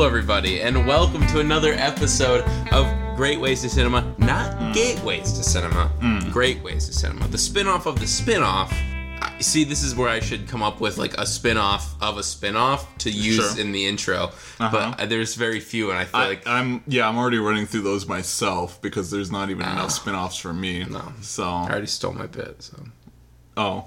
Hello, everybody, and welcome to another episode of Great Ways to Cinema. Not Gateways to Cinema, Great Ways to Cinema. The spin off of the spin off. See, this is where I should come up with like a spin off of a spin off to use Sure. in the intro. Uh-huh. But uh, there's very few, and I feel I, like. I'm yeah, I'm already running through those myself because there's not even enough spin-offs for me. No. So I already stole my bit, so. oh,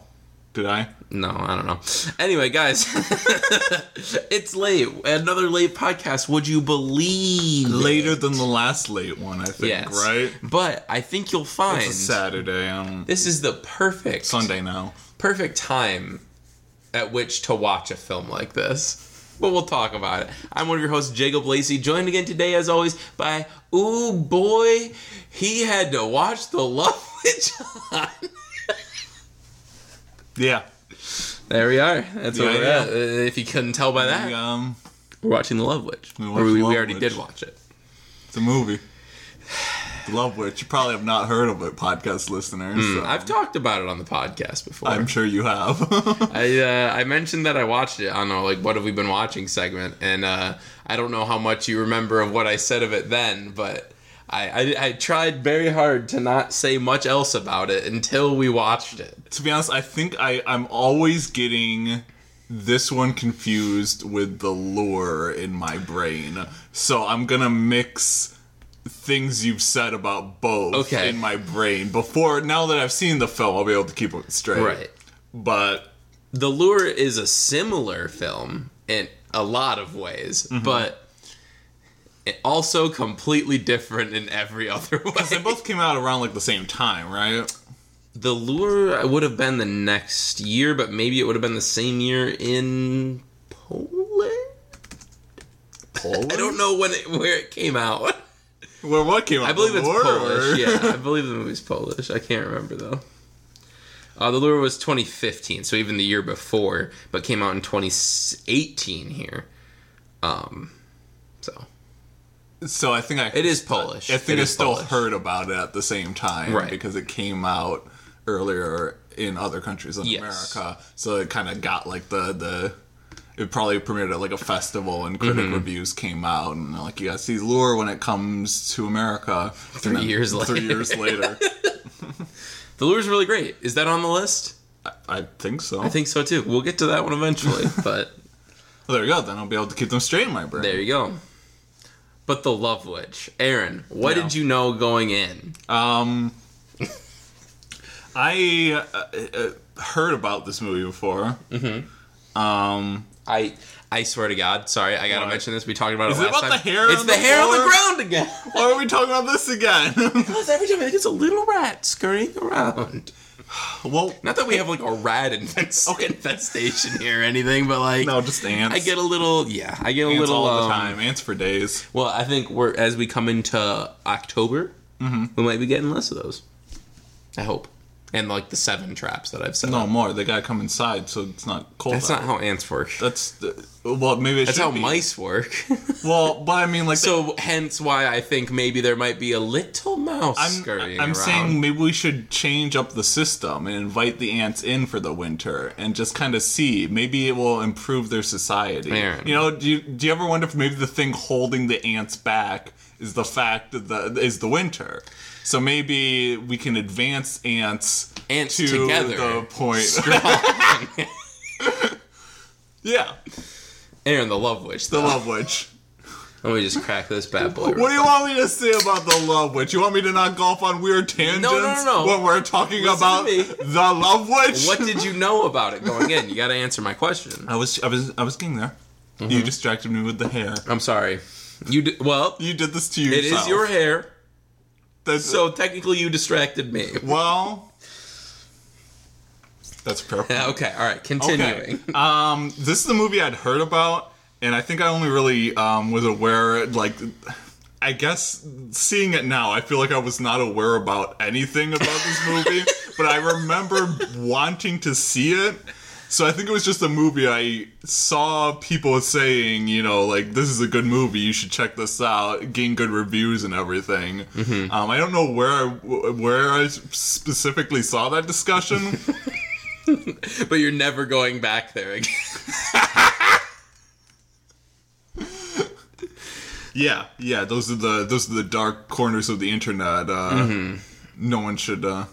did I? No, I don't know. Anyway, guys, it's late. Another late podcast. Would you believe? it? Later than the last late one, I think. Yes. Right? But I think you'll find It's a Saturday. Um, this is the perfect Sunday now. perfect time at which to watch a film like this. But we'll talk about it. I'm one of your hosts, Jacob Lacey, joined again today, as always, by Ooh Boy. He had to watch The Love Witch. Yeah. there we are. That's where Yeah, we're at. Uh, If you couldn't tell by that, Um, we're watching The Love Witch. We Or we, we Love already Witch. did watch it. it's a movie. The Love Witch. You probably have not heard of it, podcast listeners. so Hmm, I've talked about it on the podcast before. I'm sure you have. I uh, I mentioned that I watched it on a like what have we been watching segment, and uh, I don't know how much you remember of what I said of it then, but I, I I tried very hard to not say much else about it until we watched it. to be honest, I think I, I'm always getting this one confused with the lure in my brain. So I'm gonna mix things you've said about both Okay. in my brain before now that I've seen the film I'll be able to keep it straight. Right. But The Lure is a similar film in a lot of ways, mm-hmm. but it also completely different in every other way. Because they both came out around like the same time, right? The Lure would have been the next year, but maybe it would have been the same year in Poland. Poland? I don't know when it, where it came out. Well, what came out? I believe it's Polish. Yeah, I believe the movie's Polish. I can't remember though. Uh, the Lure was 2015, so even the year before, but came out in 2018 here. Um, So I think I it is Polish. I think It I still Polish. heard about it at the same time Right. because it came out earlier in other countries than Yes. America. So it kind of got like the the it probably premiered at like a festival and critic Mm-hmm. reviews came out and like you gotta see Lure when it comes to America. Three years later. Three years later. The Lure's really great. Is that on the list? I, I think so. I think so too. We'll get to that one eventually, but well, there you go. Then I'll be able to keep them straight in my brain. there you go. But the Love Witch, Aaron, what Yeah. did you know going in? Um, I uh, uh, heard about this movie before. Mm-hmm. Um, I I swear to God, sorry, I gotta What? mention this. We talked about Is it it last about time. the hair It's on the, the hair on the ground again. why are we talking about this again? Because every time I think it's a little rat scurrying around. Well, Not that we have like a rat infest- infestation here or anything, but like no, just ants. I get a little yeah, I get a ants little all um, the time. Ants for days. Well, I think we're as we come into October, Mm-hmm. we might be getting less of those. I hope. And like the seven traps that I've set No up. more. They gotta come inside, so it's not cold. That's out. not how ants work. That's the, well, maybe it That's how be. mice work. Well, but I mean, like, so hence why I think maybe there might be a little mouse I'm, scurrying I'm around. saying maybe we should change up the system and invite the ants in for the winter and just kind of see. Maybe it will improve their society. Aaron. You know, do you, do you ever wonder if maybe the thing holding the ants back is the fact that the is the winter? So maybe we can advance ants Ants to together. the point. yeah, Aaron the Love Witch. the love witch. Let me just crack this bad boy. What do you want me to say about the love witch? You want me to not go off on weird tangents no, no. no. when we're talking Listen about the love witch? What did you know about it going in? You got to answer my question. I was I was I was getting there. Mm-hmm. You distracted me with the hair. I'm sorry. You did, well. You did this to It yourself. is your hair, That's, so technically you distracted me. well. That's fair. Yeah, Okay, all right. Okay. Continuing. Um, this is the movie I'd heard about, and I think I only really um, was aware, like, I guess seeing it now, I feel like I was not aware about anything about this movie, but I remember wanting to see it. So I think it was just a movie I saw people saying, you know, like this is a good movie, you should check this out, gain good reviews and everything. Um, I don't know where I, where I specifically saw that discussion. but you're never going back there again. Yeah, yeah. Those are the those are the dark corners of the internet. Uh, Mm-hmm. No one should. Uh,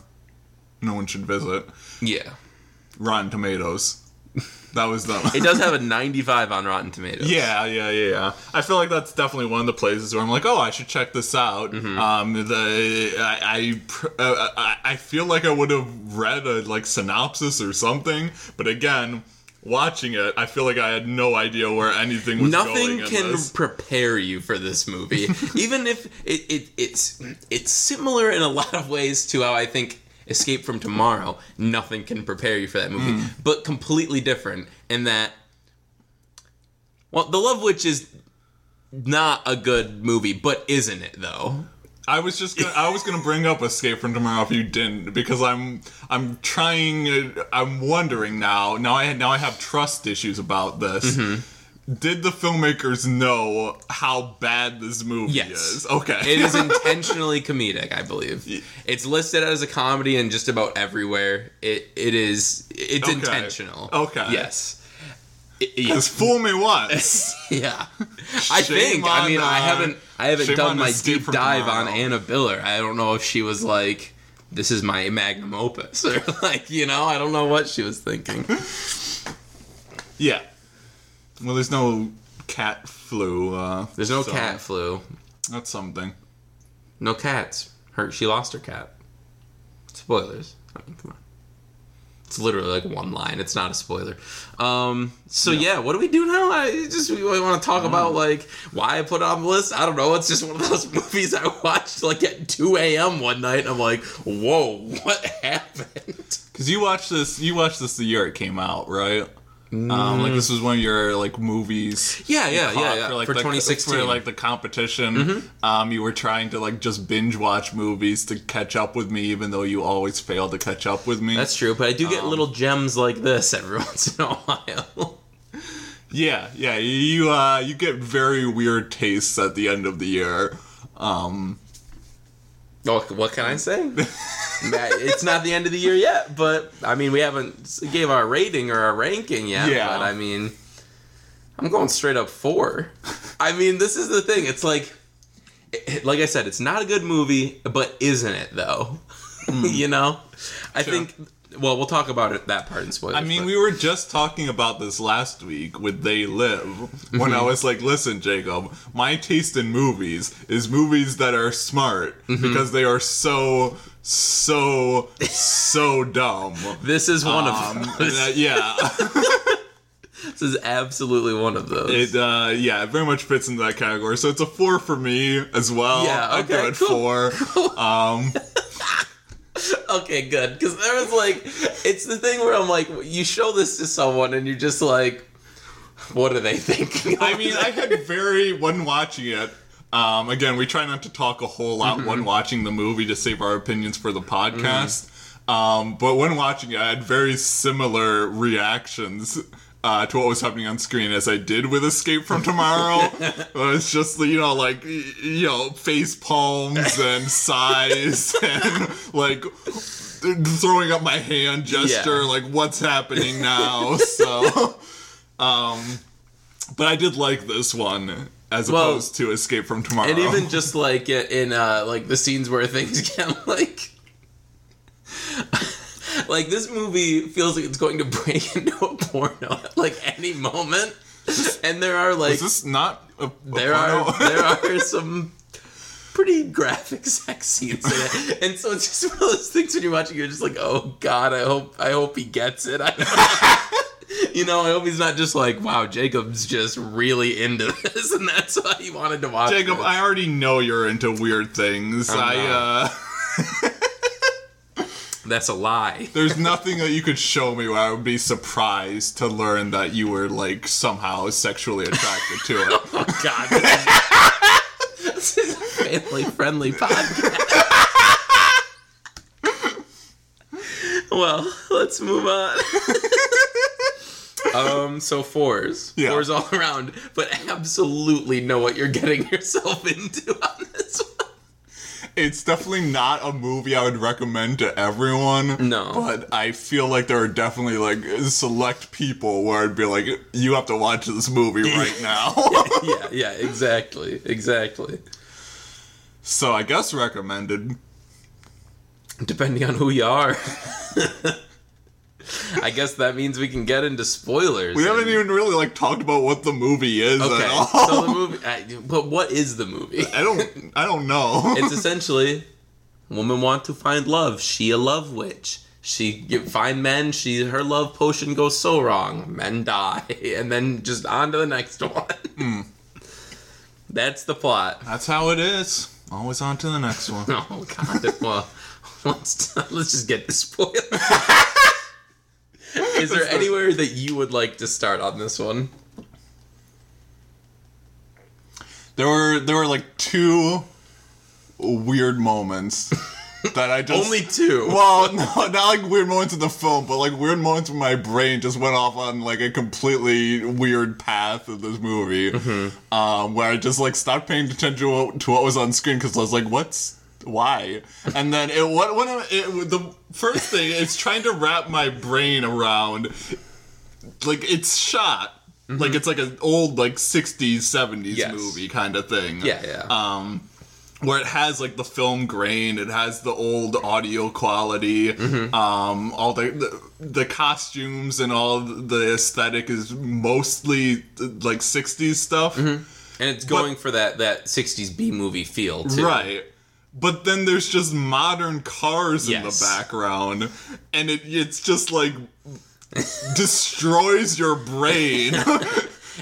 no one should visit. Yeah. Rotten Tomatoes. That was them. It does have a 95 on Rotten Tomatoes. Yeah, yeah, yeah, yeah. I feel like that's definitely one of the places where I'm like, oh, I should check this out. Mm-hmm. Um, the I I, uh, I feel like I would have read a like synopsis or something, but again, watching it, I feel like I had no idea where anything was going. Nothing in can prepare you for this movie, even if it, it it's it's similar in a lot of ways to how I think Escape from Tomorrow. Nothing can prepare you for that movie, Hmm. but completely different in that. Well, The Love Witch is not a good movie, but isn't it though? I was just gonna, I was gonna bring up Escape from Tomorrow if you didn't because I'm I'm trying I'm wondering now now I now I have trust issues about this. Mm-hmm. Did the filmmakers know how bad this movie Yes. is? Okay, It is intentionally comedic, I believe. It's listed as a comedy in just about everywhere. It it is it's Okay. intentional. Okay. Yes. It- yes. Just fool me once. Yeah. I think. I mean, I uh, haven't. I haven't done my deep dive on Anna Biller. I don't know if she was like, "This is my magnum opus," or like, you know, I don't know what she was thinking. yeah. Well, there's no cat flu. Uh, There's no so cat flu. That's something. No cats. Her. She lost her cat. Spoilers. I mean, come on. It's literally like one line. It's not a spoiler. Um. So yeah, what do we do now? I just we want to talk about like why I put it on the list. I don't know. It's just one of those movies I watched like at 2 a.m. one night. And I'm like, whoa, what happened? Because you watched this, you watched this the year it came out, right? Um, like this was one of your like movies. Yeah, yeah, yeah, yeah. For, like, For the, 2016. for like the competition. Um, you were trying to like just binge watch movies to catch up with me, even though you always fail to catch up with me. That's true, but I do get Um, little gems like this every once in a while. yeah, yeah. You uh, you get very weird tastes at the end of the year. Um, Oh, what can I um, say? it's not the end of the year yet, but I mean, we haven't gave our rating or our ranking yet. Yeah. But I mean, I'm going straight up four. I mean, this is the thing. It's like, it- like I said, it's not a good movie, but isn't it though? Hmm. you know, I Sure. think. Well, we'll talk about it that part in spoilers. I mean, but- we were just talking about this last week with They Live when I was like, listen, Jacob, my taste in movies is movies that are smart because they are so, so, so dumb. this is one Um, of those. uh, yeah, This is absolutely one of those. it uh, yeah, it very much fits into that category. So it's a four for me as well. Yeah, I'll okay, give it cool. four. Um, Okay, good. Because there was like, it's the thing where I'm like, you show this to someone and you're just like, what are they thinking? I mean, I had very when watching it. Um, again, we try not to talk a whole lot Mm-hmm. when watching the movie to save our opinions for the podcast. Um, but when watching it, I had very similar reactions uh, to what was happening on screen as I did with Escape from Tomorrow. it's just you know like you know face palms and sighs and like throwing up my hand gesture Yeah. like what's happening now. so. Um, but I did like this one as Well, opposed to Escape from Tomorrow. and even just like in uh like the scenes where things get like like this movie feels like it's going to break into a porno at like any moment and there are like is this not a, a there porno? are there are some pretty graphic sex scenes in it and so it's just one of those things when you're watching you're just like oh god i hope i hope he gets it I you know i hope he's not just like wow jacob's just really into this and that's why he wanted to watch Jacob, this. I already know you're into weird things. I'm I uh, that's a lie there's nothing that you could show me where I would be surprised to learn that you were like somehow sexually attracted to it. oh god this is, a family friendly podcast well let's move on Um, so fours, Yeah. fours all around, but absolutely know what you're getting yourself into on this one. It's definitely not a movie I would recommend to everyone. No. But I feel like there are definitely like select people where I'd be like, you have to watch this movie right now. yeah, yeah, exactly, exactly. so I guess recommended. Depending on who you are. I guess that means we can get into spoilers. We haven't and- even really like talked about what the movie is Okay, at all. so the movie. I, but what is the movie? I don't I don't know. It's essentially woman want to find love. She a love witch. She find men. She her love potion goes so wrong. Men die, and then just on to the next one. Hmm. That's the plot. That's how it is. Always on to the next one. Oh God. well, let's let's just get the spoiler. Is there anywhere that you would like to start on this one? There were there were like two weird moments that I just Only two. Well, no, not like weird moments in the film, but like weird moments when my brain just went off on like a completely weird path of this movie, Mm-hmm. um, where I just like stopped paying attention to what, to what was on screen because I was like, "What's why?" And then it what when it, the first thing is trying to wrap my brain around, like it's shot. Like it's like an old like 60s 70s Mm-hmm. Yes. movie kind of thing yeah, yeah. um, where it has like the film grain, it has the old audio quality, Mm-hmm. um, all the, the the costumes and all the aesthetic is mostly like '60s stuff, and it's going for that that '60s B movie feel too. right? But then there's just modern cars in the background, and it it's just like destroys your brain.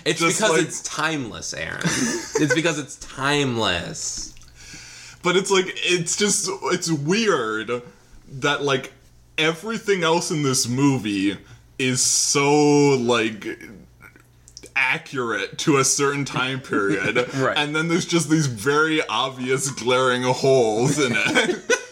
It's Just because like- it's timeless, Aaron. it's because it's timeless. but it's like it's just it's weird that like everything else in this movie is so like accurate to a certain time period Right. and then there's just these very obvious glaring holes in it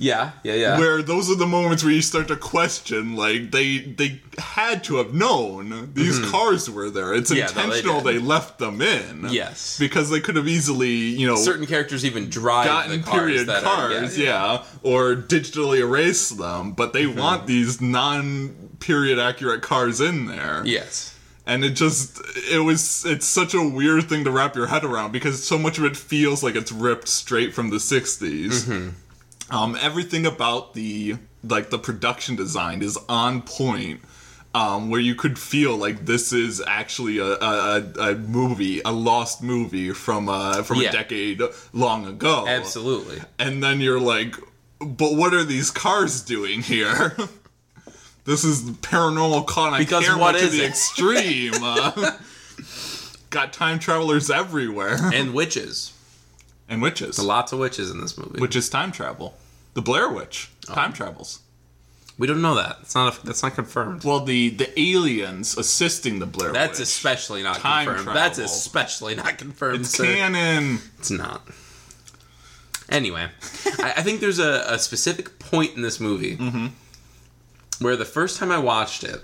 Yeah, yeah, yeah. where those are the moments where you start to question like they they had to have known these cars were there it's Mm-hmm. Yeah, no, they intentional they, left them in yes. because they could have easily you know Certain characters even drive gotten the cars period that cars, are, yeah, or digitally erase them, but they Mm-hmm. want these non-period accurate cars in there. Yes. And it just it was it's such a weird thing to wrap your head around because so much of it feels like it's ripped straight from the 60s. Mm-hmm. Um everything about the like the production design is on point. Um, where you could feel like this is actually a, a, a, a movie, a lost movie from uh, from Yeah. a decade long ago Absolutely. and then you're like, but what are these cars doing here? this is paranormal con on Because camera what to the it? extreme. Uh, got time travelers everywhere And witches. and witches, Lots of witches in this movie. which is time travel. The Blair Witch Oh. time travels. we don't know that. It's not. A, that's not confirmed. Well, the the aliens assisting the Blair That's Witch. especially not Time confirmed. That's especially not confirmed. it's sir. canon. It's not. Anyway, I, I think there's a, a specific point in this movie where the first time I watched it,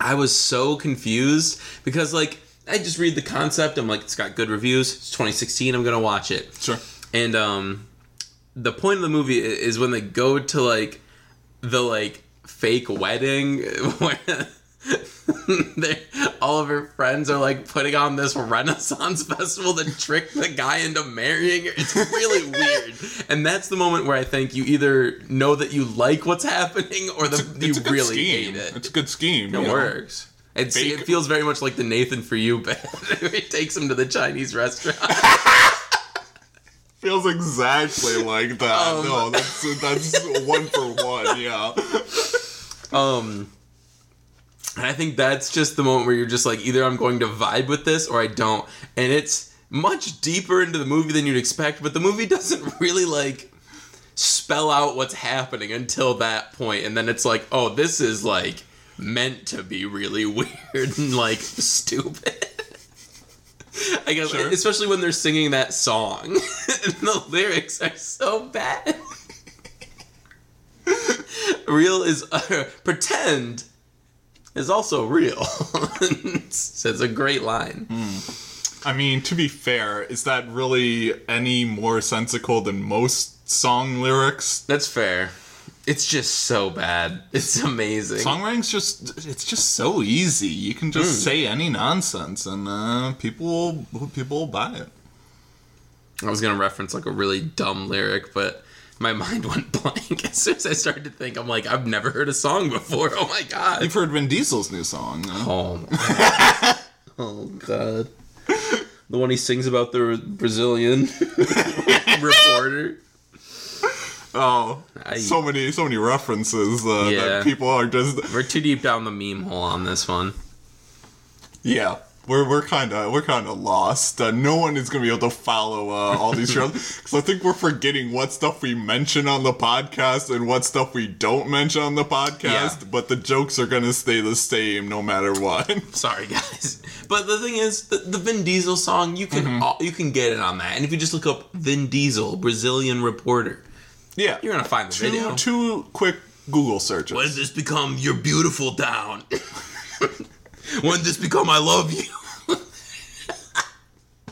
I was so confused because, like, I just read the concept. I'm like, it's got good reviews. It's 2016. I'm gonna watch it. Sure. And um, the point of the movie is when they go to like the like fake wedding where they all of her friends are like putting on this Renaissance festival to trick the guy into marrying her. It's really weird. And that's the moment where I think you either know that you like what's happening or the, you a good really scheme. hate it. It's a good scheme. It you know? works. It's, Fake- it feels very much like the Nathan for You bit. it takes him to the Chinese restaurant. Feels exactly like that. Um, no, that's that's one for one. Yeah. Um, and I think that's just the moment where you're just like, either I'm going to vibe with this or I don't. And it's much deeper into the movie than you'd expect, but the movie doesn't really like spell out what's happening until that point. and then it's like, oh, this is like meant to be really weird and like stupid. I guess, Sure. especially when they're singing that song, and the lyrics are so bad. real is uh, pretend is also real. it's, it's a great line. I mean, to be fair, is that really any more sensical than most song lyrics? That's fair. It's just so bad. It's amazing. Songwriting's just it's just so easy. You can just say any nonsense and uh, people will, people will buy it. I was gonna reference like a really dumb lyric, but my mind went blank as soon as I started to think. I'm like, I've never heard a song before. Oh my god. You've heard Vin Diesel's new song. no? Oh, oh god. The one he sings about the Brazilian reporter. Oh, I- so many so many references uh, Yeah. that people are just We're too deep down the meme hole on this one. yeah. We're we're kind of we're kind of lost. Uh, no one is gonna be able to follow uh, all these shows because I think we're forgetting what stuff we mention on the podcast and what stuff we don't mention on the podcast. Yeah. But the jokes are gonna stay the same no matter what. Sorry, guys. But the thing is, the, the Vin Diesel song, you can all, you can get it on that. And if you just look up Vin Diesel, Brazilian reporter, yeah, you're gonna find the two video. two quick Google searches. What does this become your beautiful town? when this become I love you?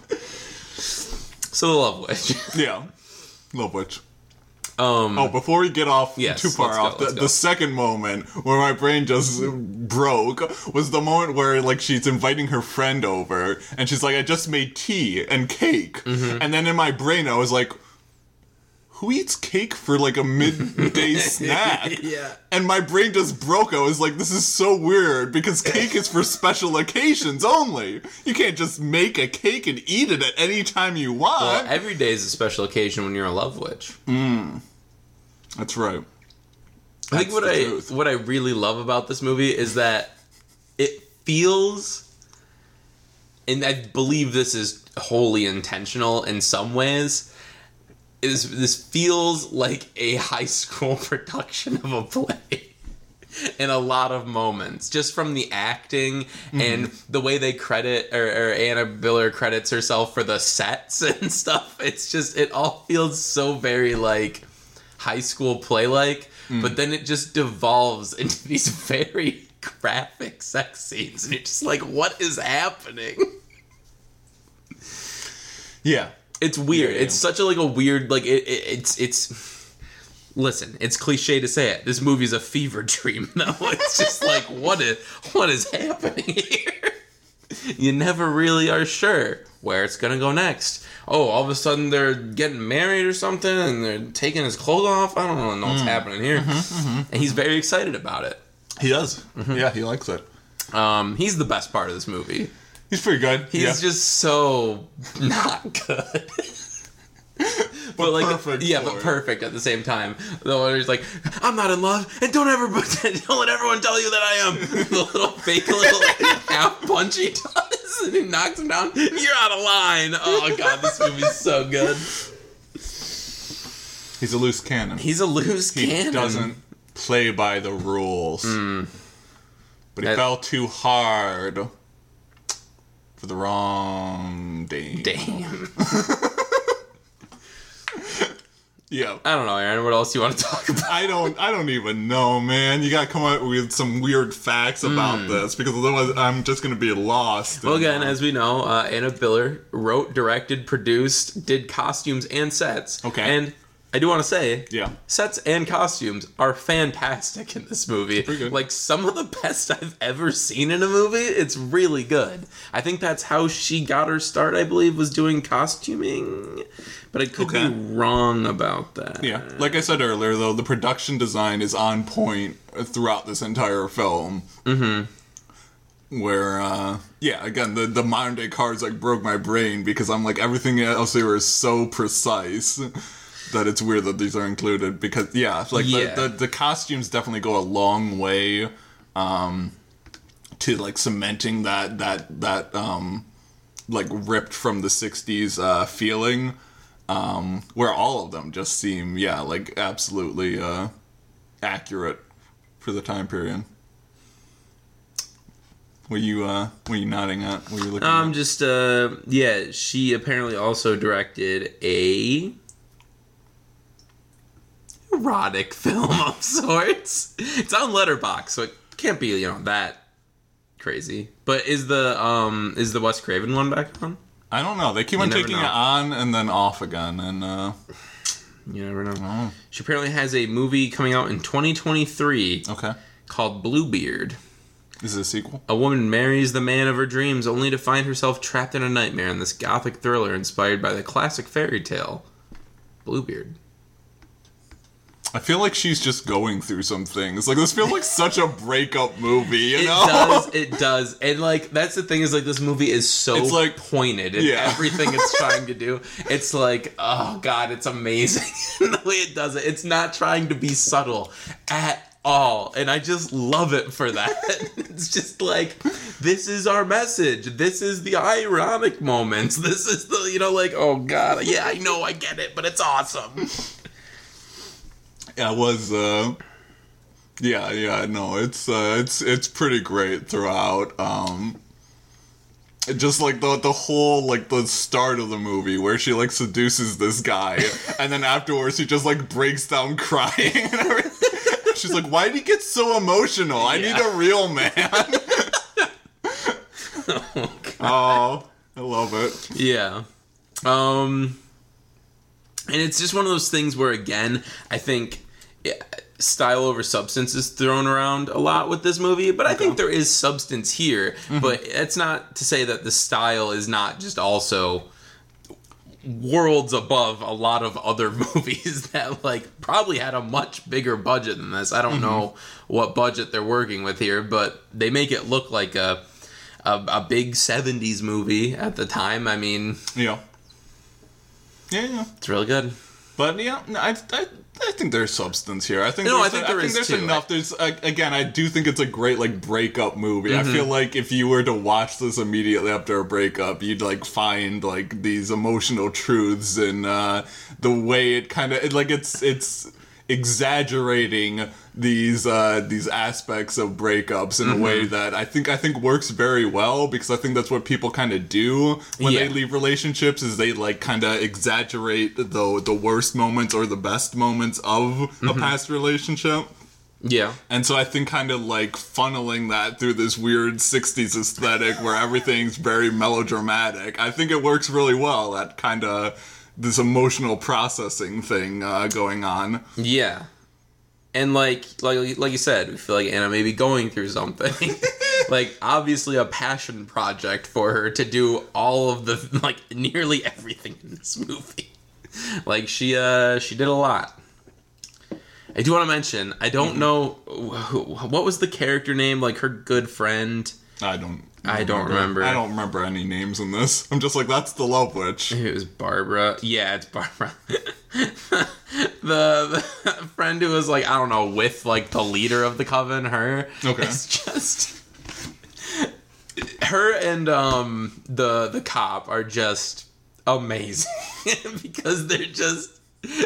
so the love witch. Yeah, Love Witch. Um, Oh, before we get off Yes, too far go, off, the, the second moment where my brain just broke was the moment where like she's inviting her friend over and she's like, "I just made tea and cake," Mm-hmm. and then in my brain I was like, "Who eats cake for like a midday snack?" yeah. And my brain just broke. I was like, "This is so weird because cake is for special occasions only. You can't just make a cake and eat it at any time you want." Well, every day is a special occasion when you're a love witch. Mmm. That's right. I think what the I truth. what I really love about this movie is that it feels and I believe this is wholly intentional in some ways is this feels like a high school production of a play in a lot of moments just from the acting mm-hmm. and the way they credit or, or Anna Biller credits herself for the sets and stuff. It's just it all feels so very like high school play like mm. but then it just devolves into these very graphic sex scenes and you're just like what is happening? Yeah. It's weird. Yeah, It's such a like a weird like it, it it's it's listen, it's cliche to say it. This movie's a fever dream though. It's just like what is what is happening here? You never really are sure where it's gonna go next. Oh, all of a sudden they're getting married or something and they're taking his clothes off. I don't really know Mm. what's happening here. Mm-hmm, And he's very excited about it. He does. Mm-hmm. Yeah, he likes it. Um, he's the best part of this movie. He's pretty good. He's yeah. just so not good. but like, perfect yeah, but it. perfect at the same time. The one who's like, "I'm not in love, and don't ever, don't let everyone tell you that I am." The little fake little half punch he does, and he knocks him down. You're out of line. Oh god, this movie's so good. He's a loose cannon. He's a loose He cannon. He doesn't play by the rules. Mm. But he That- fell too hard for the wrong dame. Damn. Yeah. I don't know, Aaron. What else you want to talk about? I don't I don't even know, man. You gotta come up with some weird facts about this because otherwise I'm just gonna be lost. Well, again, uh, as we know, uh, Anna Biller wrote, directed, produced, did costumes and sets. Okay. And I do want to say, Yeah. sets and costumes are fantastic in this movie. Like some of the best I've ever seen in a movie. It's really good. I think that's how she got her start. I believe was doing costuming, but I could Okay. be wrong about that. Yeah, like I said earlier, though, the production design is on point throughout this entire film. Mm-hmm. Where, uh, yeah, again, the the modern day cars like broke my brain because I'm like everything else here is so precise that it's weird that these are included. Because yeah, like Yeah. The, the the costumes definitely go a long way, um, to like cementing that that that um like ripped from the 60s uh feeling um where all of them just seem yeah like absolutely uh accurate for the time period were you uh were you nodding at were you looking Um, at? just uh, yeah. She apparently also directed a erotic film of sorts. It's on Letterboxd, so it can't be you know that crazy. But is the um is the Wes Craven one back on? I don't know. They keep on taking know. it on and then off again, and uh, You never know. Oh. She apparently has a movie coming out in 2023 okay. called Bluebeard. This Is it a sequel? A woman marries the man of her dreams only to find herself trapped in a nightmare in this gothic thriller inspired by the classic fairy tale Bluebeard. I feel like she's just going through some things. Like this feels like such a breakup movie, you know? It know? does, it does. And like that's the thing is like this movie is so It's like- pointed in Yeah. everything it's trying to do. It's like, oh god, it's amazing the way it does it. It's not trying to be subtle at all. And I just love it for that. it's just like this is our message. This is the ironic moments. This is the you know, like, oh god, yeah, I know I get it, but it's awesome. Yeah, it was. uh Yeah, yeah. No, it's uh, it's it's pretty great throughout. Um, just like the the whole like the start of the movie where she like seduces this guy, and then afterwards she just like breaks down crying and everything. She's like, "Why did he get so emotional? I need a real man." oh, god I love it. Yeah. Um and it's just one of those things where again, I think yeah, style over substance is thrown around a lot with this movie, but I think there is substance here, mm-hmm. but it's not to say that the style is not just also worlds above a lot of other movies that like probably had a much bigger budget than this. I don't mm-hmm. know what budget they're working with here, but they make it look like a a, a big 70s movie at the time. I mean, Yeah. Yeah, yeah. it's really good. But yeah, I, I, I think there's substance here. I think No, I there's, think I there think is there's too. enough. There's again, I do think it's a great like breakup movie. Mm-hmm. I feel like if you were to watch this immediately after a breakup, you'd like find like these emotional truths and uh, the way it kind of like it's it's exaggerating these uh, these aspects of breakups in a way Mm-hmm. that I think I think works very well because I think that's what people kind of do when they leave relationships is they like kind of exaggerate the the worst moments or the best moments of Mm-hmm. a past relationship. Yeah. And so I think kind of like funneling that through this weird 60s aesthetic where everything's very melodramatic. I think it works really well that kind of this emotional processing thing uh, going on. Yeah. And like like like you said, we feel like Anna may be going through something. like obviously a passion project for her to do all of the like nearly everything in this movie. Like she uh she did a lot. I do want to mention, I don't know who, what was the character name like her good friend. I don't I don't remember. I don't remember any names in this. I'm just like that's the love witch. It was Barbara. Yeah, it's Barbara. the, the friend who was like, I don't know, with like the leader of the coven, her. Okay. It's just her and um the the cop are just amazing because they're just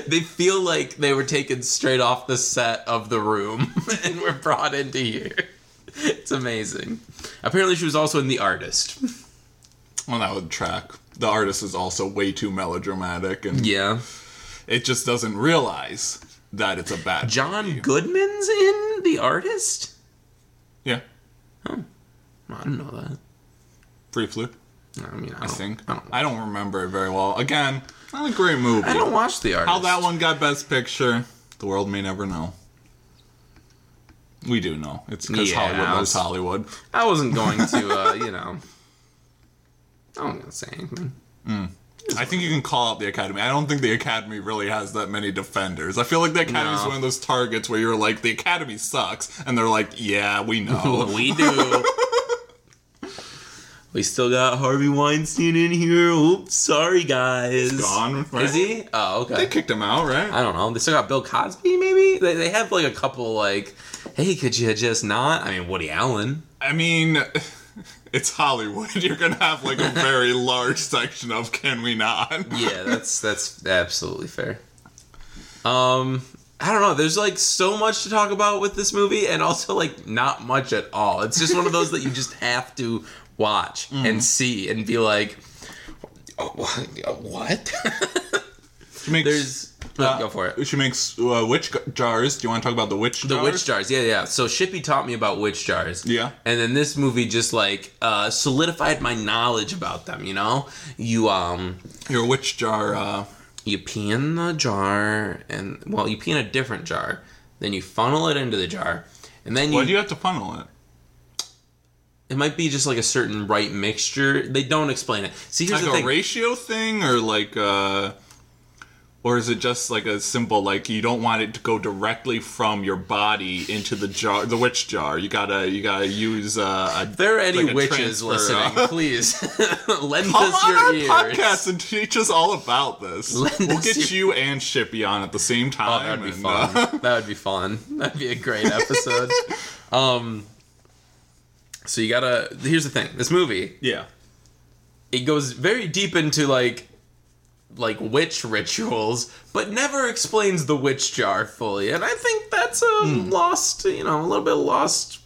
they feel like they were taken straight off the set of the room and were brought into here. It's amazing. Apparently she was also in The Artist. Well, that would track. The artist is also way too melodramatic, and Yeah. it just doesn't realize that it's a bad. John Goodman's in The Artist? yeah, oh. I didn't know that. briefly. I mean, I, I don't, think. I don't, I don't remember it very well. Again, not a great movie. I don't watch The Artist. How that one got Best Picture, the world may never know. We do know. It's because Yeah, Hollywood was- Hollywood. I wasn't going to, uh, you know. I wasn't going to say anything. I think you can call out the Academy. I don't think the Academy really has that many defenders. I feel like the Academy is No. one of those targets where you're like, the Academy sucks, and they're like, yeah, we know. we do. we still got Harvey Weinstein in here. Oops, sorry, guys. Gone. right? Is he? Oh, okay. They kicked him out, right? I don't know. They still got Bill Cosby, maybe? They, they have like a couple, like, hey, could you just not? I mean, Woody Allen. I mean, it's Hollywood. You're gonna have like a very large section of can we not? yeah, that's that's absolutely fair. Um, I don't know. There's like so much to talk about with this movie, and also like not much at all. It's just one of those that you just have to watch and see and be like, oh, what? she Makes, There's Go for it. She makes uh, witch jars. Do you want to talk about the witch jars? The jars? witch jars, yeah, yeah. So Shippy taught me about witch jars. Yeah. And then this movie just like uh, solidified my knowledge about them. You know, you um Your witch jar. Uh, you pee in the jar, and well, you pee in a different jar. Then you funnel it into the jar, and then you, why do you have to funnel it? It might be just like a certain right mixture. They don't explain it. See, here's Like the a ratio thing, or like, uh, or is it just like a simple like you don't want it to go directly from your body into the jar, the witch jar? You gotta, you gotta use uh, a. if there are any like witches listening, uh, please lend Come us on your our ears. podcast and teach us all about this. Lend we'll get your- you and Shippy on at the same Oh, time. that'd be and, fun. uh, that would be fun. That'd be a great episode. um, so you gotta. Here's the thing. This movie yeah. it goes very deep into like like witch rituals, but never explains the witch jar fully. And I think that's a hmm. lost, you know, a little bit lost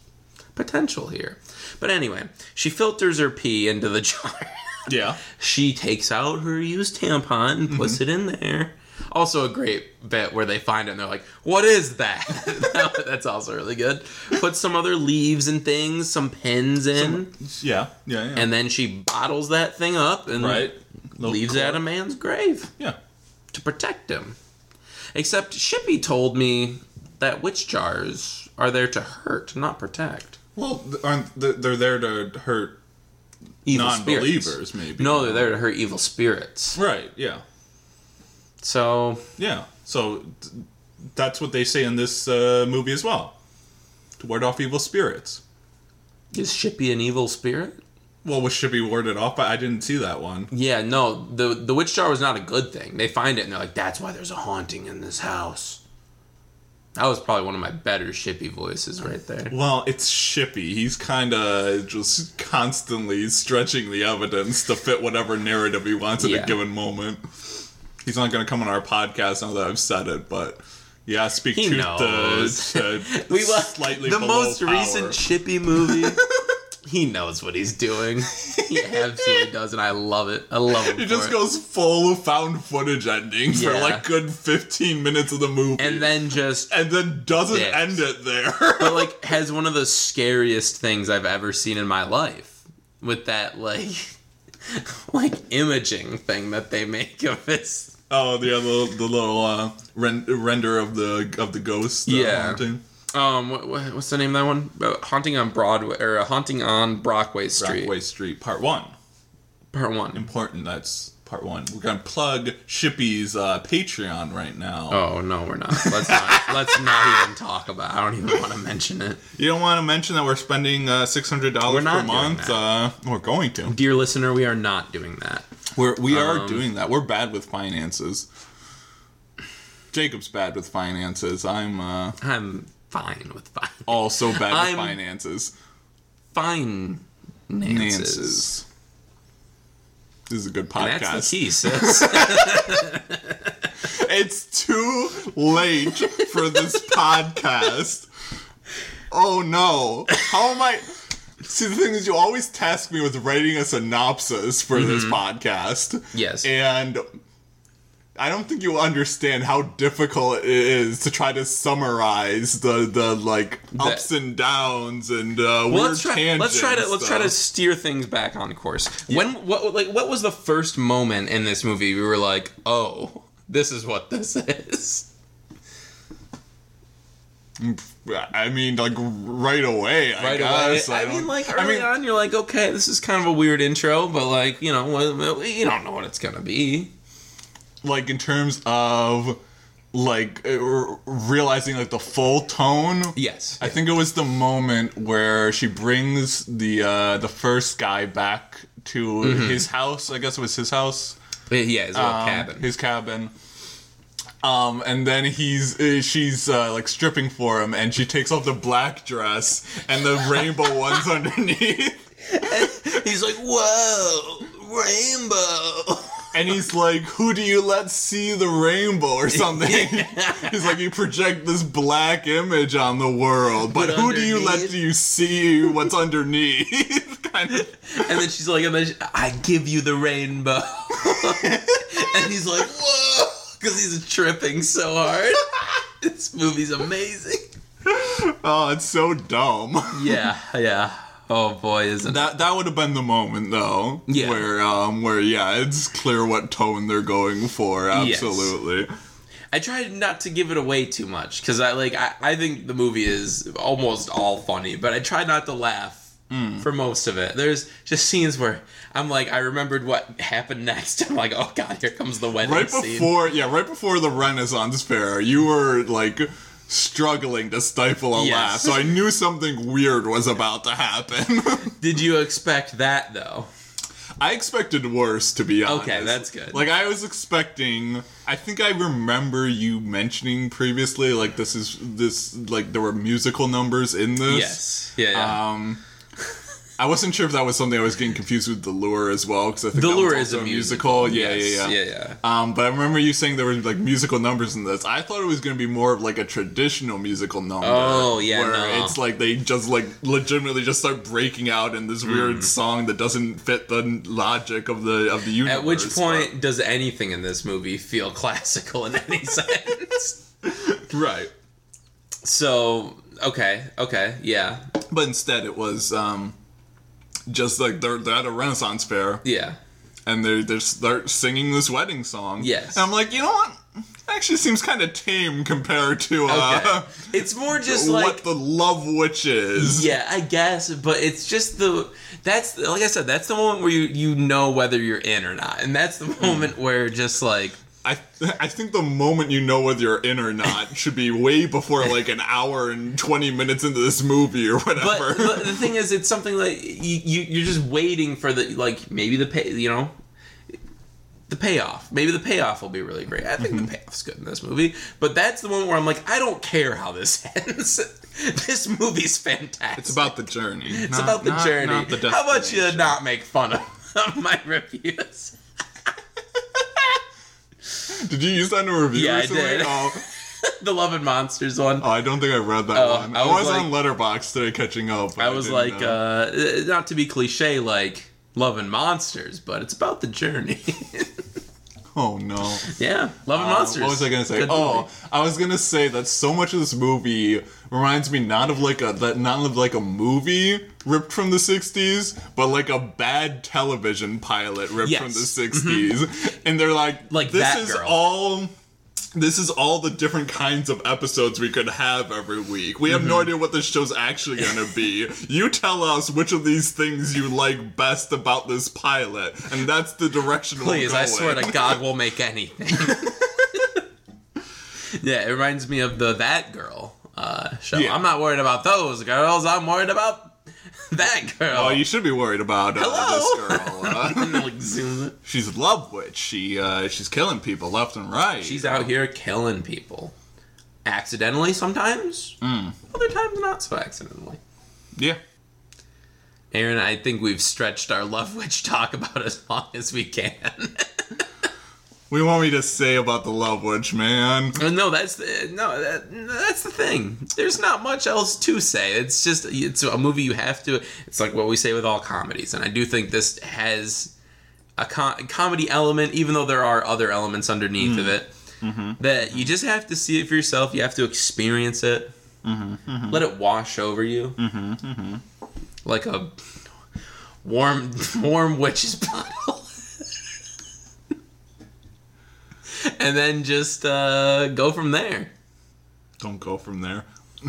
potential here. But anyway, she filters her pee into the jar. Yeah. she takes out her used tampon and puts mm-hmm. it in there. Also, a great bit where they find it and they're like, "What is that?" That's also really good. Put some other leaves and things, some pins in, Yeah. Yeah. Yeah. and then she bottles that thing up and right. leaves it at a man's grave Yeah. to protect him. Except Shippy told me that witch jars are there to hurt, not protect. Well, th- aren't th- they're there to hurt Evil non-believers? spirits. Maybe. No, they're there to hurt evil spirits. Right. Yeah. So Yeah. So th- that's what they say in this uh, movie as well. To ward off evil spirits. is Shippy an evil spirit? Well, was Shippy warded off? But I didn't see that one. Yeah, no, the the witch jar was not a good thing. They find it and they're like, "That's why there's a haunting in this house." That was probably one of my better Shippy voices right there. Well, it's Shippy. He's kind of just constantly stretching the evidence to fit whatever narrative he wants at Yeah. a given moment. He's not going to come on our podcast now that I've said it, but yeah, speak He truth knows. to, to We love slightly the below most power. recent Shippy movie. he knows what he's doing. He absolutely does, and I love it. I love him. He just it. goes full of found footage ending for like good 15 minutes of the movie. and then just and then doesn't Dicks. end it there. but like has one of the scariest things I've ever seen in my life with that like like imaging thing that they make of this. Oh, the other the little uh, ren- render of the of the ghost. Uh, Yeah. haunting. Um, what, what, what's the name of that one? Uh, haunting on Broadway or uh, haunting on Brockway Street, Brockway Street, part one. part one. Important. That's part one. We're gonna plug Shippy's uh, Patreon right now. Oh no, we're not. Let's not. let's not even talk about. I don't even want to mention it. You don't want to mention that we're spending uh, six hundred dollars per doing month. Uh, we're going to. Dear listener, we are not doing that. We're we are Um, doing that. We're bad with finances. Jacob's bad with finances. I'm uh, I'm fine with fine. also bad I'm- with finances. Fine. Nances. Nances. This is a good And podcast. that's the key, sis. It's too late for this podcast. Oh no. How am I? See, the thing is, you always task me with writing a synopsis for this podcast. yes. And I don't think you understand how difficult it is to try to summarize the, the like ups and downs and uh, Well, weird let's try. tangents. Let's try to let's try to steer things back on course. When what like what was the first moment in this movie we were like, oh, this is what this is. I mean, like right away. I Right guess. away. I, don't- mean, like I early mean, on, you're like, okay, this is kind of a weird intro, but like you know, you don't know what it's gonna be. like in terms of like uh, realizing like the full tone. Yes. I think it was the moment where she brings the uh the first guy back to his house. I guess it was his house. yeah, his um, cabin. His cabin. Um, and then he's uh, she's uh, like stripping for him, and she takes off the black dress and the rainbow one's underneath. He's like, whoa, rainbow. And he's like, "Who do you let see the rainbow or something?" he's like, "You project this black image on the world, but, But who do you let underneath- you see what's underneath?" kind of. And then she's like, and I give you the rainbow. and he's like, whoa, because he's tripping so hard. this movie's amazing. Oh, it's so dumb. Yeah, yeah. Oh boy, isn't That that would have been the moment though, Yeah. where um where yeah, it's clear what tone they're going for. Yes. Absolutely. I tried not to give it away too much because I like I, I think the movie is almost all funny, but I tried not to laugh for most of it. There's just scenes where I'm like, I remembered what happened next. I'm like, oh god, here comes the wedding Right scene. before yeah, right before the Renaissance Fair, you were like struggling to stifle a Yes. laugh. So I knew something weird was about to happen. Did you expect that though? I expected worse, to be honest. Okay, that's good. Like I was expecting. I think I remember you mentioning previously, like this is this like there were musical numbers in this. Yes. Yeah. yeah. Um, I wasn't sure if that was something I was getting confused with The Lure as well, because I think the lure is a musical. Yeah, yes. yeah, yeah, yeah, yeah. Um, but I remember you saying there were like musical numbers in this. I thought it was going to be more of like a traditional musical number. Oh, yeah, where no. it's like they just like legitimately just start breaking out in this Mm. weird song that doesn't fit the logic of the of the universe. At which but- point does anything in this movie feel classical in any sense? right? So okay, okay, yeah, But instead, it was um, just like they're, they're at a Renaissance fair. yeah. and they're, they start singing this wedding song. Yes. and I'm like, you know what? It actually, seems kind of tame compared to uh, Okay. It's more just what like the Love Witch is. yeah, I guess, but it's just the that's like I said, that's the moment where you you know whether you're in or not, and that's the moment where just like I I think the moment you know whether you're in or not should be way before like an hour and twenty minutes into this movie or whatever. but the thing is, it's something like you, you you're just waiting for the like maybe the pay you know. The payoff. Maybe the payoff will be really great. I think Mm-hmm. the payoff's good in this movie. But that's the one where I'm like, I don't care how this ends. this movie's fantastic. it's about the journey. It's about the journey. How about you not make fun of my reviews? Did you use that in a review? Yeah, I did. Oh, the Love and Monsters one. oh, I don't think I read that Oh, one. I I was was, like- on Letterboxd today catching up. I was didn't like, uh, not to be cliche like Love and Monsters, but it's about the journey. oh no. yeah, Love and Uh, Monsters. What was I gonna say? Good Oh, movie. I was gonna say that so much of this movie reminds me not of like a that not of like a movie ripped from the '60s, but like a bad television pilot ripped Yes. from the '60s. And they're like, Like this is Girl. all. This is all the different kinds of episodes we could have every week. We have Mm-hmm. no idea what this show's actually gonna be. You tell us which of these things you like best about this pilot, and that's the direction Please, we'll go I swear to God, we'll make anything. yeah, it reminds me of the That Girl uh, show. Yeah. I'm not worried about those girls. I'm worried about that girl. Oh, you should be worried about uh, Hello? this girl. Uh, like, zoom she's a love witch. She uh, she's killing people left and right. She's out here killing people. Accidentally sometimes. Mm. Other times not so accidentally. yeah. Aaron, I think we've stretched our Love Witch talk about as long as we can. You want me to say about the love witch, man? Uh, no, that's the no, that, that's the thing. There's not much else to say. It's just it's a movie you have to. It's like what we say with all comedies, and I do think this has a com- comedy element, even though there are other elements underneath of mm. it. Mm-hmm. That you just have to see it for yourself. You have to experience it. Mm-hmm. Mm-hmm. Let it wash over you, like a warm, warm witch's bottle. and then just uh, go from there. Don't go from there.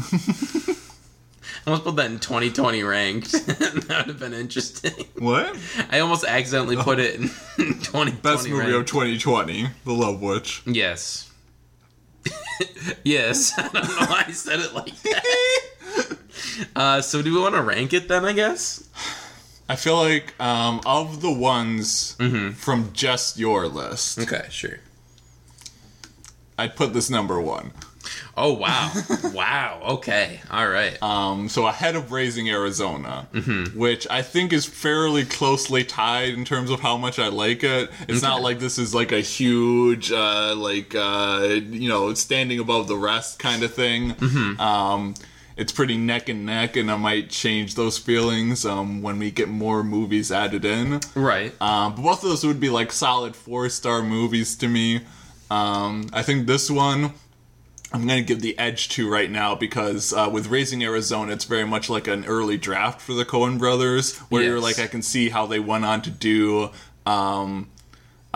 I almost put that in 2020 ranked. that would have been interesting. What? I almost accidentally put it in 2020 Best movie of 2020, The Love Witch. Yes. yes. I don't know why I said it like that. Uh, so do we want to rank it then? I guess. I feel like um, of the ones Mm-hmm. from just your list, Okay, sure. I'd put this number one. Oh wow, wow. Okay, all right. Um, so ahead of Raising Arizona, Mm-hmm. which I think is fairly closely tied in terms of how much I like it. It's not like this is like a huge, uh, like uh, you know, standing above the rest kind of thing. Mm-hmm. Um, it's pretty neck and neck, and I might change those feelings um, when we get more movies added in. Right. Um, but both of those would be like solid four star movies to me. Um, I think this one I'm going to give the edge to right now because uh, with Raising Arizona, it's very much like an early draft for the Coen brothers, where you're like, I can see how they went on to do um,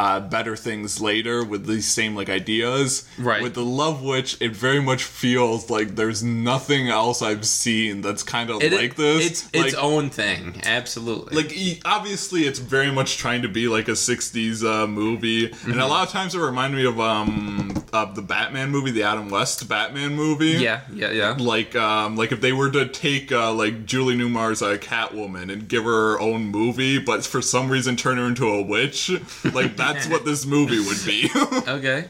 uh, better things later with these same like ideas. Right. With the Love Witch, it very much feels like there's nothing else I've seen that's kind of It- like this. It's its Like- own thing. Absolutely. like obviously it's very much trying to be like a 60s uh, movie and Mm-hmm. a lot of times it reminded me of um of the batman movie the adam west batman movie yeah, yeah, yeah. like um like if they were to take uh like julie newmar's uh, catwoman and give her her own movie but for some reason turn her into a witch like that's what this movie would be Okay.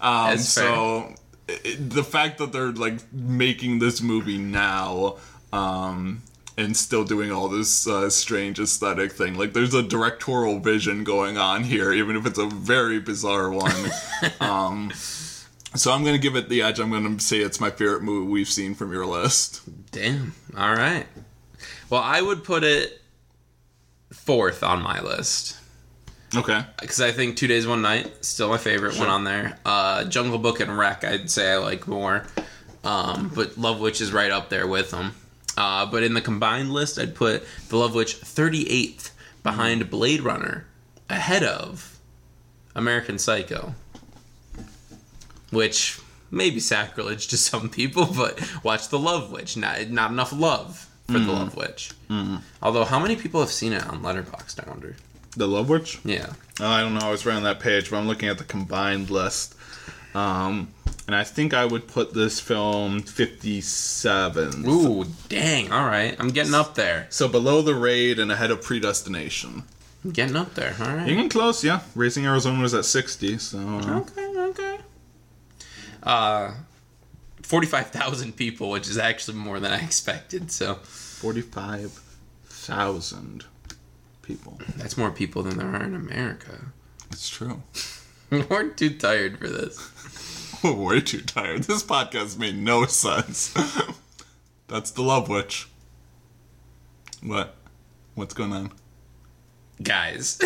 Um, so i the fact that they're like making this movie now, um, and still doing all this uh, strange aesthetic thing, like there's a directorial vision going on here, even if it's a very bizarre one. um, so I'm gonna give it the edge. I'm gonna say it's my favorite movie we've seen from your list. Damn. All right. Well, I would put it fourth on my list Okay. because I think Two Days One Night still my favorite one on there. Uh, Jungle Book and Wreck I'd say I like more, um, but Love Witch is right up there with them. Uh, but in the combined list, I'd put The Love Witch 38th behind Blade Runner, ahead of American Psycho, which may be sacrilege to some people, but watch The Love Witch. Not, not enough love for The Love Witch. Although, how many people have seen it on Letterboxd? I wonder. The Love Witch. Yeah. Oh, I don't know. I was right on that page, but I'm looking at the combined list. Um, and I think I would put this film 57. Ooh, dang. All right. I'm getting up there. So below the raid and ahead of Predestination. I'm getting up there. All right. You can close, yeah. Raising Arizona was at 60, so. uh, Okay, okay. Uh, 45,000 people, which is actually more than I expected. So 45,000 people. that's more people than there are in America. It's true. We're too tired for this. We're way too tired. This podcast made no sense. That's the Love Witch. What? What's going on? Guys,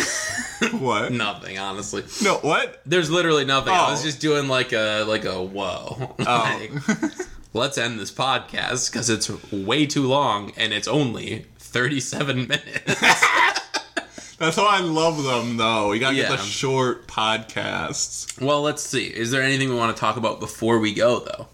What? nothing, honestly. No, what? There's literally nothing. I Oh. was just doing like a like a whoa. Oh. Like, let's end this podcast because it's way too long and it's only 37 minutes. That's how I love them, though. We gotta get the short podcasts. well, let's see. Is there anything we want to talk about before we go, though?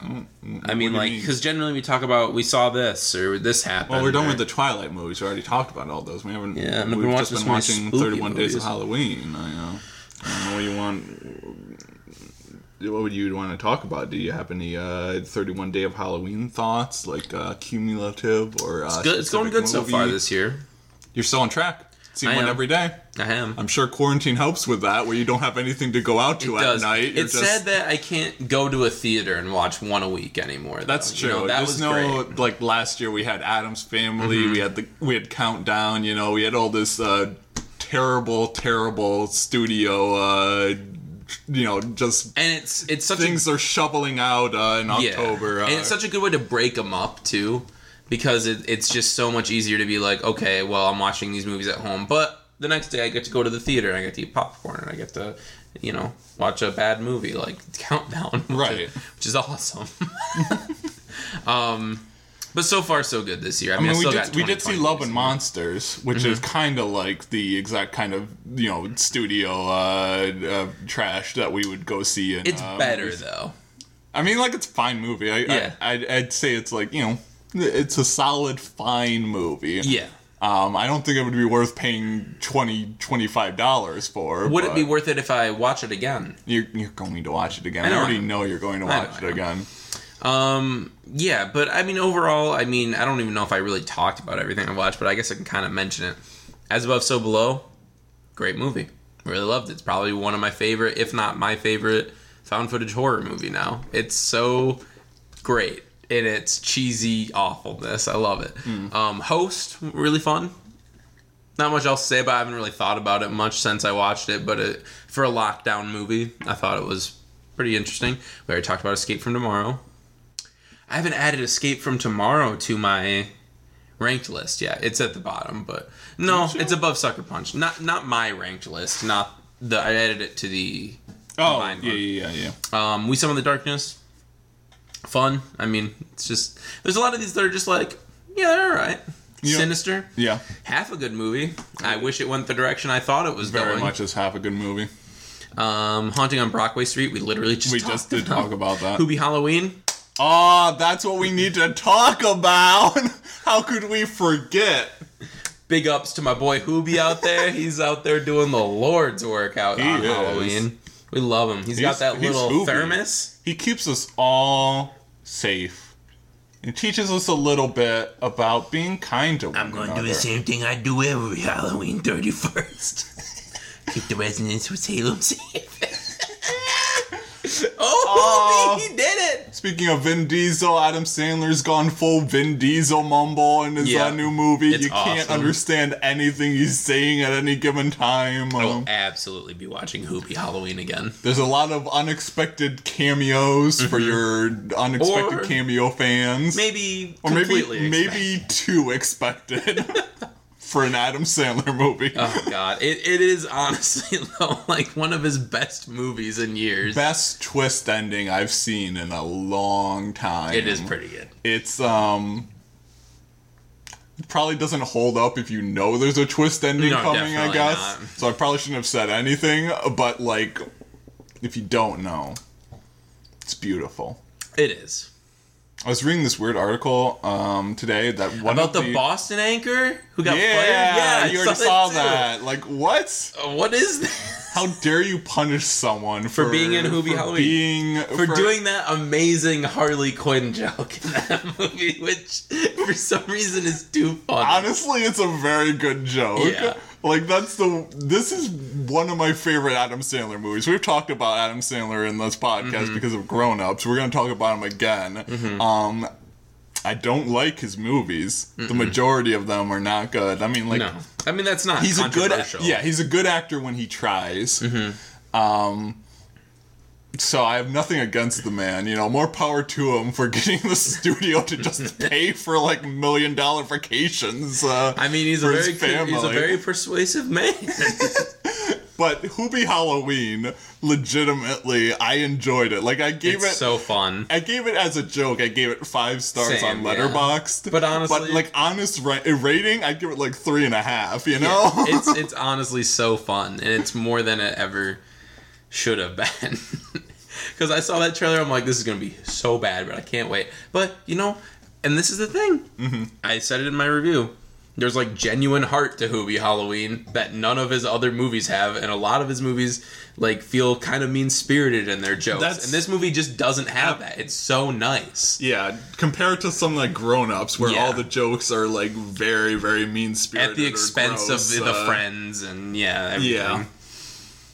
I mean, what do you like, because generally we talk about we saw this or this happened. Well, we're done or- with the Twilight movies. We already talked about all those. We haven't. Yeah, we've been just watching been watching 31 Days of. Halloween. I, uh, I don't know what you want. What would you want to talk about? Do you have any uh, 31 Day of Halloween thoughts, like uh, cumulative or? Uh, It's, good. it's going good so far this year. You're still on track. See I one am. every day. I am. I'm sure quarantine helps with that, where you don't have anything to go out to It at does. night. You're It's just- sad that I can't go to a theater and watch one a week anymore. though. That's You true. know, that Just was know, great. Mm-hmm. like last year, we had Addams Family. We had the we had Countdown. You know, we had all this uh, terrible, terrible studio. Uh, you know, just And it's it's such things a are shoveling out uh, in yeah. October. Uh, and it's such a good way to break them up too, because it, it's just so much easier to be like, okay, well, I'm watching these movies at home, but the next day I get to go to the theater and I get to eat popcorn and I get to, you know, watch a bad movie like Countdown, which Right. Is, which is awesome. um, but so far so good this year. I I mean, mean, I we did we did see 2020 Love and Monsters, which is kind of like the exact kind of you know studio uh, uh, trash that we would go see. In, It's uh, better movies. though. I mean, like it's a fine movie. I, Yeah. I I'd, I'd say it's like you know, it's a solid fine movie. Yeah. Um, I don't think it would be worth paying 20 dollars for. Would it be worth it if I watch it again? You're, you're going to watch it again. I I, already am. know you're going to know watch it again. Um, yeah, but I mean, overall, I mean, I don't even know if I really talked about everything I watched, but I guess I can kind of mention it. As Above, So Below, great movie. Really loved it. It's probably one of my favorite, if not my favorite, found footage horror movie now. It's so great in its cheesy awfulness. I love it. Um, Host, really fun. Not much else to say about it. I haven't really thought about it much since I watched it, but it, for a lockdown movie, I thought it was pretty interesting. We already talked about Escape from Tomorrow. I haven't added Escape from Tomorrow to my ranked list yet. It's at the bottom, but no, you? it's above Sucker Punch. Not not my ranked list. Not the I added it to the Oh, yeah, yeah, yeah, yeah. Um, we summon the Darkness, fun. I mean, it's just there's a lot of these that are just like, yeah, they're all right. Yeah. Sinister, Yeah, half a good movie. I wish it went the direction I thought it was very going. much as half a good movie. Um, Haunting on Brockway Street. We literally just We just did about. talk about that. Hubie Halloween. Oh, that's what we need to talk about. How could we forget? Big ups to my boy Hubie out there. He's out there doing the Lord's work out He on is. Halloween. We love him. He's- He's got that he's little Hubie. thermos. He keeps us all safe. He teaches us a little bit about being kind to one I'm going to another. do the same thing I do every Halloween 31st. Keep the residents of Salem safe. Oh, Oh. he did it. Speaking of Vin Diesel, Adam Sandler's gone full Vin Diesel mumble in his Yeah. uh, new movie. It's you can't understand anything he's saying at any given time. I will Um, absolutely be watching Hubie Halloween again. there's a lot of unexpected cameos for your unexpected Mm-hmm. Or cameo fans. Maybe or maybe completely maybe too expected for an Adam Sandler movie. Oh god, it, it is honestly though like one of his best movies in years. Best twist ending I've seen in a long time. It is pretty good. It's um it probably doesn't hold up if you know there's a twist ending No, coming, I guess. not. So I probably shouldn't have said anything, but like if you don't know, it's beautiful. It is. I was reading this weird article um today that one About of the, Boston anchor who got yeah, fired. Yeah, I you already saw too. that. Like what? Uh, What is that? How dare you punish someone for, being in Hubie for Halloween. Being For doing that amazing Harley Quinn joke in that movie, which for some reason is too funny. Honestly, it's a very good joke. Yeah. Like that's the this is one of my favorite Adam Sandler movies. We've talked about Adam Sandler in this podcast Mm-hmm. because of Grown Ups. We're gonna talk about him again. Um I don't like his movies. The majority of them are not good. I mean like no, I mean that's not. he's a good yeah, he's a good actor when he tries. Mm-hmm. Um so I have nothing against the man, you know, more power to him for getting the studio to just pay for like million dollar vacations. Uh, I mean, he's a very he's a very persuasive man. But Hubie Halloween, legitimately, I enjoyed it. Like I gave it's it, so fun. I gave it as a joke. I gave it five stars Same, on yeah. Letterboxd. But honestly- but like honest ra- rating, I'd give it like three and a half. You know, it's it's honestly so fun, and it's more than it ever should have been. Because I saw that trailer, I'm like, this is gonna be so bad, but I can't wait. But you know, and this is the thing. Mm-hmm. I said it in my review. There's like genuine heart to Hubie Halloween that none of his other movies have, and a lot of his movies like feel kind of mean spirited in their jokes. That's- and this movie just doesn't have that. It's so nice. yeah. Compared to some like Grown Ups, where Yeah. all the jokes are like very, very mean spirited At the expense of the, the friends and yeah, everything. Yeah.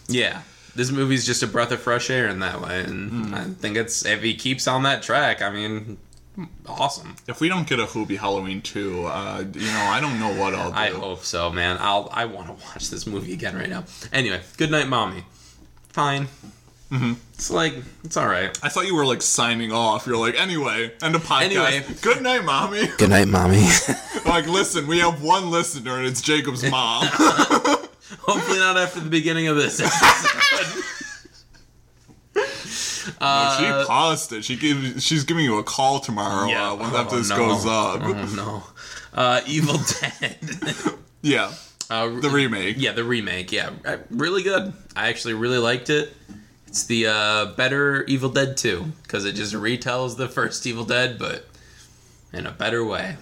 Yeah. This movie's just a breath of fresh air in that way, and Hmm. I think it's if he keeps on that track, I mean, awesome. If we don't get a Hubie Halloween too, uh, you know, I don't know what I'll do. I hope so, man. I'll I want to watch this movie again right now. Anyway, good night, mommy. Fine. Mm-hmm. It's like it's all right. I thought you were like signing off. You're like, anyway, end of podcast. Anyway. good night, mommy. Good night, mommy. like, listen, we have one listener, and it's Jacob's mom. Hopefully not after the beginning of this. episode. she paused it. She she's giving you a call tomorrow Yeah. uh, when Oh, this no. goes up. oh no. Uh, Evil Dead. Yeah, Uh, the remake. Yeah, the remake. Yeah, uh, really good. I actually really liked it. It's the uh, better Evil Dead 2 because it just retells the first Evil Dead, but in a better way.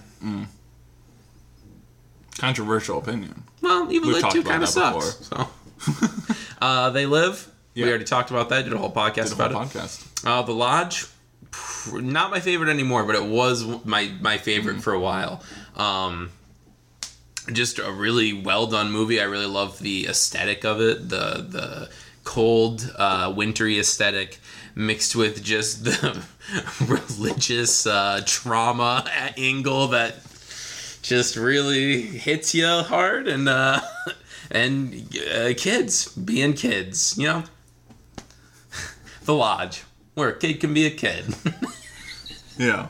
Controversial opinion. Well, Evil We've Dead 2 kind of sucks. So, uh, They Live. Yeah. We already talked about that. Did a whole podcast Did a about whole it. Uh, the Lodge, not my favorite anymore, but it was my my favorite for a while. Um, just a really well done movie. I really love the aesthetic of it, the the cold, uh, wintry aesthetic mixed with just the religious uh, trauma angle that just really hits you hard and uh, and uh, kids being kids, you know. The Lodge, where a kid can be a kid. Yeah,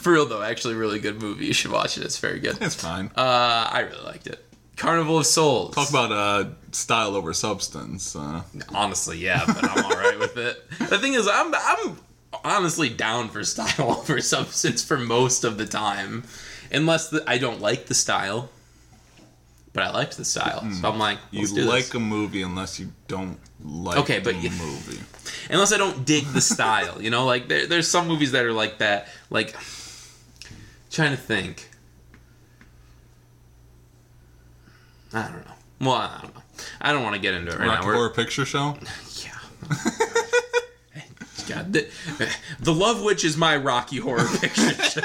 For real though, actually, really good movie. You should watch it. It's very good. it's fine. Uh, I really liked it. Carnival of Souls. Talk about uh, style over substance. Uh, Honestly, yeah, but I'm all right with it. The thing is, I'm I'm honestly down for style over substance for most of the time, unless the, I don't like the style. But I liked the style, hmm. so I'm like, you like this. a movie unless you don't like Okay, but the you- movie. unless I don't dig the style. You know, like there, there's some movies that are like that. Like, trying to think. I don't know. Well, I don't know. I don't want to get into it right Rocky now. Horror Picture Show. Yeah. God, the, the Love Witch is my Rocky Horror Picture Show.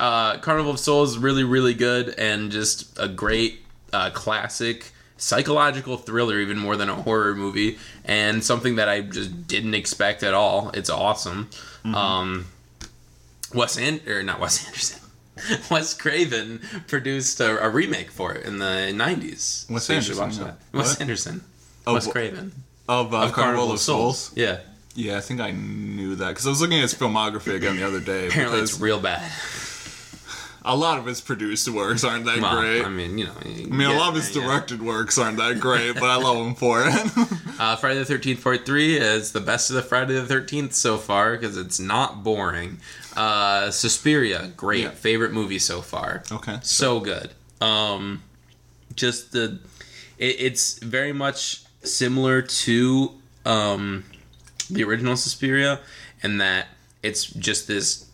Uh, Carnival of Souls is really, really good and just a great uh, classic psychological thriller, even more than a horror movie, and something that I just didn't expect at all. It's awesome. Um, Wes An- or not Wes Anderson. Wes Craven produced a, a remake for it in the 90s. Wes So Anderson, watch that. Wes Anderson. Oh, Wes Craven. Of, uh, Of Carnival, of Souls. Yeah. Yeah, I think I knew that because I was looking at his filmography again the other day. Apparently it's real bad. A lot of his produced works aren't that Well, great. I mean, you know. I mean, a lot of his directed works aren't that great, but I love him for it. Uh, Friday the 13th Part 3 is the best of the Friday the 13th so far because it's not boring. Uh, Suspiria, great. Yeah. Favorite movie so far. okay. so good. Um, just the, it, it's very much similar to um, the original Suspiria, in that it's just this,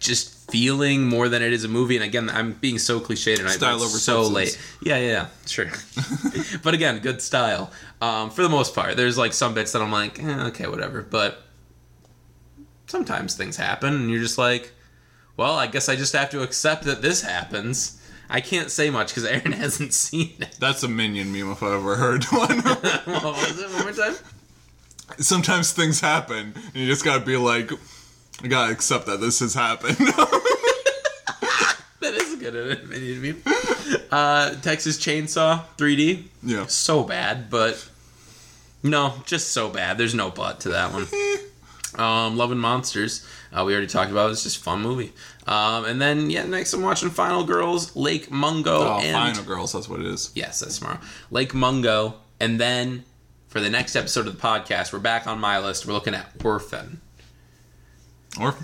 just feeling more than it is a movie. And again, I'm being so cliched tonight, Style it's over so substance. late. Yeah, yeah, yeah, sure. but again, good style. Um, for the most part, there's like some bits that I'm like, eh, okay, whatever. But sometimes things happen, and you're just like, well, I guess I just have to accept that this happens. I can't say much because Aaron hasn't seen it. That's a minion meme if I ever heard one. what was it? One more time? Sometimes things happen, and you just gotta be like, I gotta accept that this has happened. That is a good opinion meme. Uh, Texas Chainsaw 3D. yeah. So bad, but no, just so bad. There's no but to that one. Um, Love and Monsters. Uh, we already talked about. It's just a fun movie. Um, and then yeah, next I'm watching Final Girls, Lake Mungo, Oh, and Final Girls, that's what it is. Yes, that's tomorrow. Lake Mungo, and then for the next episode of the podcast, we're back on my list. We're looking at Orphan. Or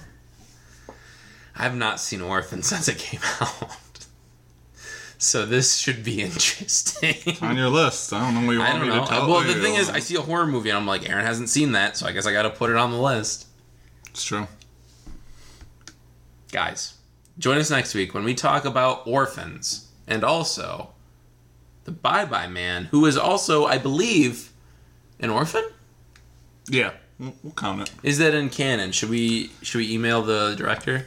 I have not seen Orphan since it came out, so this should be interesting. on your list. I don't know what you I don't me know. to tell well, you. the thing is, I see a horror movie and I'm like, Aaron hasn't seen that, so I guess I got to put it on the list. It's true. Guys, join us next week when we talk about orphans and also the Bye Bye Man, who is also, I believe, an orphan. Yeah, we'll, we'll count it. Is that in canon? Should we should we email the director?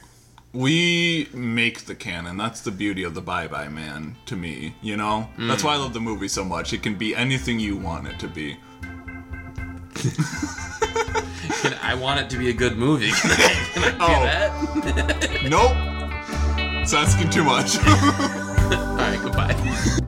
We make the canon. That's the beauty of the Bye Bye Man to me, you know? That's mm. why I love the movie so much. It can be anything you want it to be. Can, I want it to be a good movie. Can I, can I do Oh. that? Nope. It's asking too much. All right, goodbye.